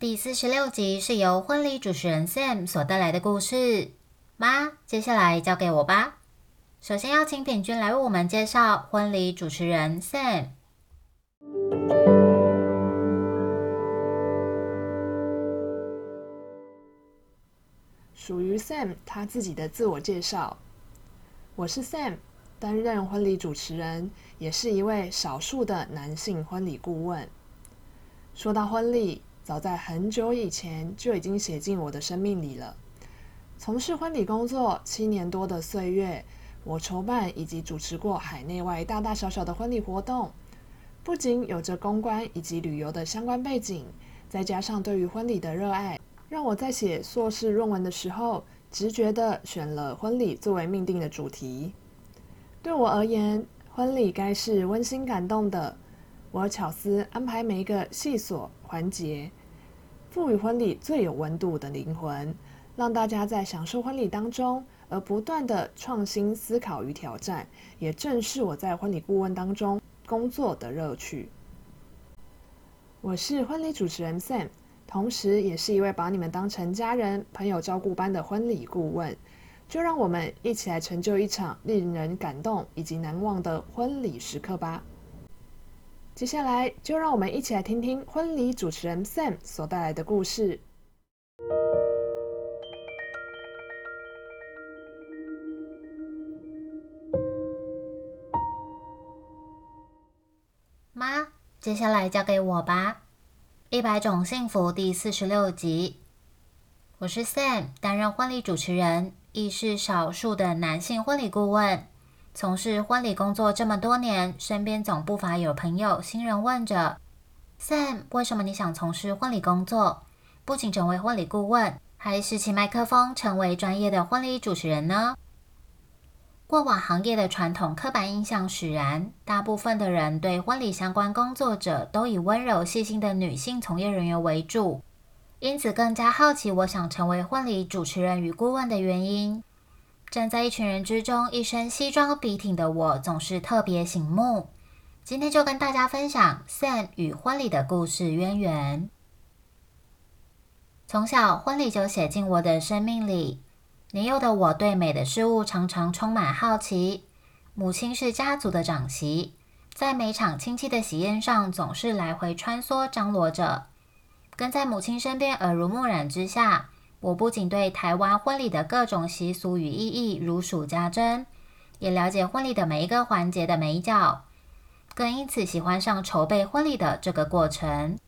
第四十六集是由婚礼主持人 Sam 所带来的故事。妈，接下来交给我吧。首先邀请品君来为我们介绍婚礼主持人 Sam。属于 Sam 他自己的自我介绍。我是 Sam，担任婚礼主持人，也是一位少数的男性婚礼顾问。说到婚礼，早在很久以前就已经写进我的生命里了。从事婚礼工作七年多的岁月，我筹办以及主持过海内外大大小小的婚礼活动，不仅有着公关以及旅游的相关背景，再加上对于婚礼的热爱，让我在写硕士论文的时候，直觉的选了婚礼作为命定的主题。对我而言，婚礼该是温馨感动的，我巧思安排每一个细琐环节。赋予婚礼最有温度的灵魂，让大家在享受婚礼当中而不断的创新思考与挑战，也正是我在婚礼顾问当中工作的乐趣。我是婚礼主持人 Sam，同时也是一位把你们当成家人、朋友照顾般的婚礼顾问。就让我们一起来成就一场令人感动以及难忘的婚礼时刻吧。接下来，就让我们一起来听听婚礼主持人 Sam 所带来的故事。妈，接下来交给我吧。一百种幸福第四十六集，我是 Sam，担任婚礼主持人，亦是少数的男性婚礼顾问。从事婚礼工作这么多年，身边总不乏有朋友、新人问着：“Sam，为什么你想从事婚礼工作？不仅成为婚礼顾问，还拾起麦克风，成为专业的婚礼主持人呢？”过往行业的传统刻板印象使然，大部分的人对婚礼相关工作者都以温柔细心的女性从业人员为主，因此更加好奇我想成为婚礼主持人与顾问的原因。站在一群人之中，一身西装笔挺的我总是特别醒目。今天就跟大家分享 Sam 与婚礼的故事渊源。从小，婚礼就写进我的生命里。年幼的我对美的事物常常充满好奇。母亲是家族的长媳，在每场亲戚的喜宴上，总是来回穿梭张罗着。跟在母亲身边，耳濡目染之下。我不仅对台湾婚礼的各种习俗与意义如数家珍，也了解婚礼的每一个环节的美角，更因此喜欢上筹备婚礼的这个过程。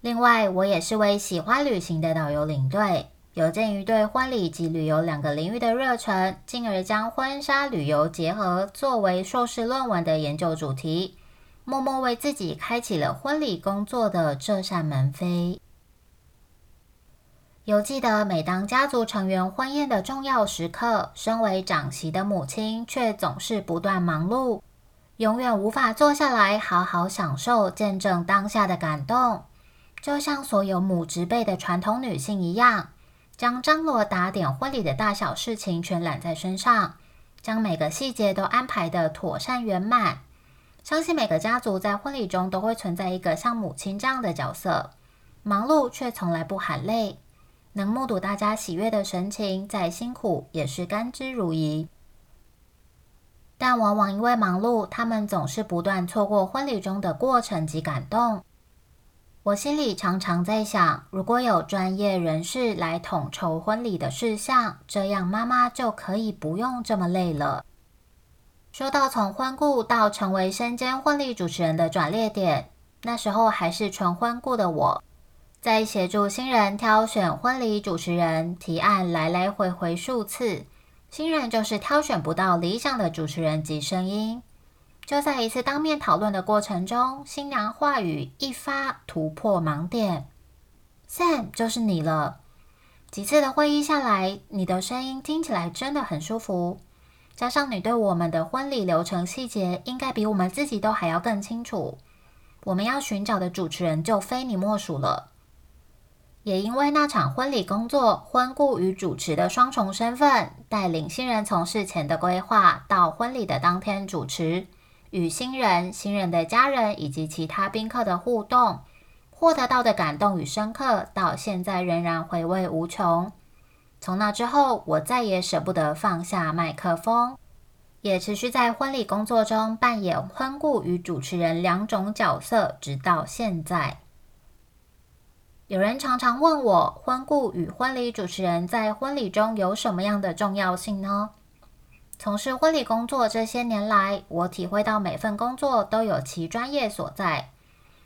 另外，我也是位喜欢旅行的导游领队，有鉴于对婚礼及旅游两个领域的热忱，进而将婚纱旅游结合作为硕士论文的研究主题，默默为自己开启了婚礼工作的这扇门扉。犹记得，每当家族成员婚宴的重要时刻，身为长媳的母亲却总是不断忙碌，永远无法坐下来好好享受、见证当下的感动。就像所有母职辈的传统女性一样，将张罗打点婚礼的大小事情全揽在身上，将每个细节都安排的妥善圆满。相信每个家族在婚礼中都会存在一个像母亲这样的角色，忙碌却从来不喊累。能目睹大家喜悦的神情，再辛苦也是甘之如饴。但往往因为忙碌，他们总是不断错过婚礼中的过程及感动。我心里常常在想，如果有专业人士来统筹婚礼的事项，这样妈妈就可以不用这么累了。说到从婚顾到成为身兼婚礼主持人的转捩点，那时候还是纯婚顾的我。在协助新人挑选婚礼主持人提案来来回回数次，新人就是挑选不到理想的主持人及声音。就在一次当面讨论的过程中，新娘话语一发突破盲点。Sam，就是你了。几次的会议下来，你的声音听起来真的很舒服。加上你对我们的婚礼流程细节，应该比我们自己都还要更清楚。我们要寻找的主持人就非你莫属了。也因为那场婚礼工作，婚顾与主持的双重身份，带领新人从事前的规划，到婚礼的当天主持，与新人、新人的家人以及其他宾客的互动，获得到的感动与深刻，到现在仍然回味无穷。从那之后，我再也舍不得放下麦克风，也持续在婚礼工作中扮演婚顾与主持人两种角色，直到现在。有人常常问我，婚顾与婚礼主持人在婚礼中有什么样的重要性呢？从事婚礼工作这些年来，我体会到每份工作都有其专业所在。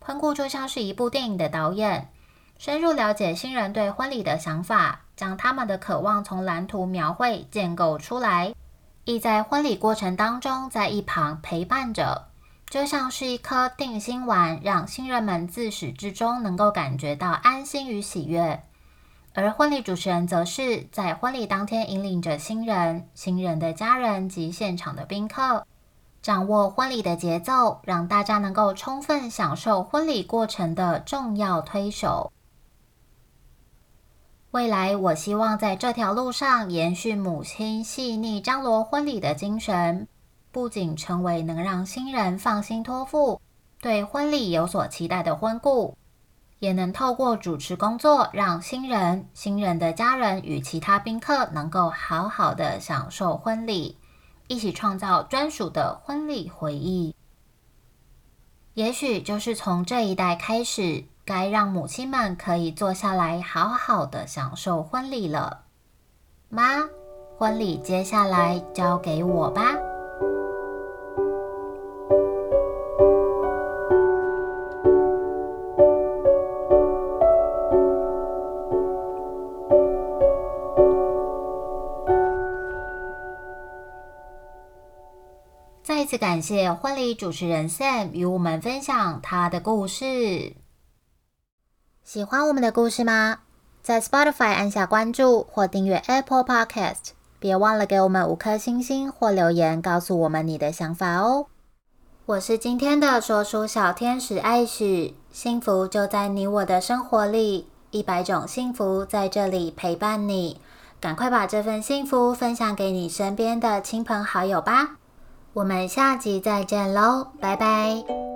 婚顾就像是一部电影的导演，深入了解新人对婚礼的想法。将他们的渴望从蓝图描绘建构出来，亦在婚礼过程当中在一旁陪伴着，就像是一颗定心丸，让新人们自始至终能够感觉到安心与喜悦。而婚礼主持人则是在婚礼当天引领着新人、新人的家人及现场的宾客，掌握婚礼的节奏，让大家能够充分享受婚礼过程的重要推手。未来，我希望在这条路上延续母亲细腻张罗婚礼的精神，不仅成为能让新人放心托付、对婚礼有所期待的婚顾，也能透过主持工作，让新人、新人的家人与其他宾客能够好好的享受婚礼，一起创造专属的婚礼回忆。也许就是从这一代开始。该让母亲们可以坐下来，好好的享受婚礼了。妈，婚礼接下来交给我吧。感谢婚礼主持人 Sam 与我们分享他的故事。喜欢我们的故事吗？在 Spotify 按下关注或订阅 Apple Podcast，别忘了给我们五颗星星或留言，告诉我们你的想法哦。我是今天的说书小天使艾许，幸福就在你我的生活里，一百种幸福在这里陪伴你，赶快把这份幸福分享给你身边的亲朋好友吧。我们下集再见喽，拜拜。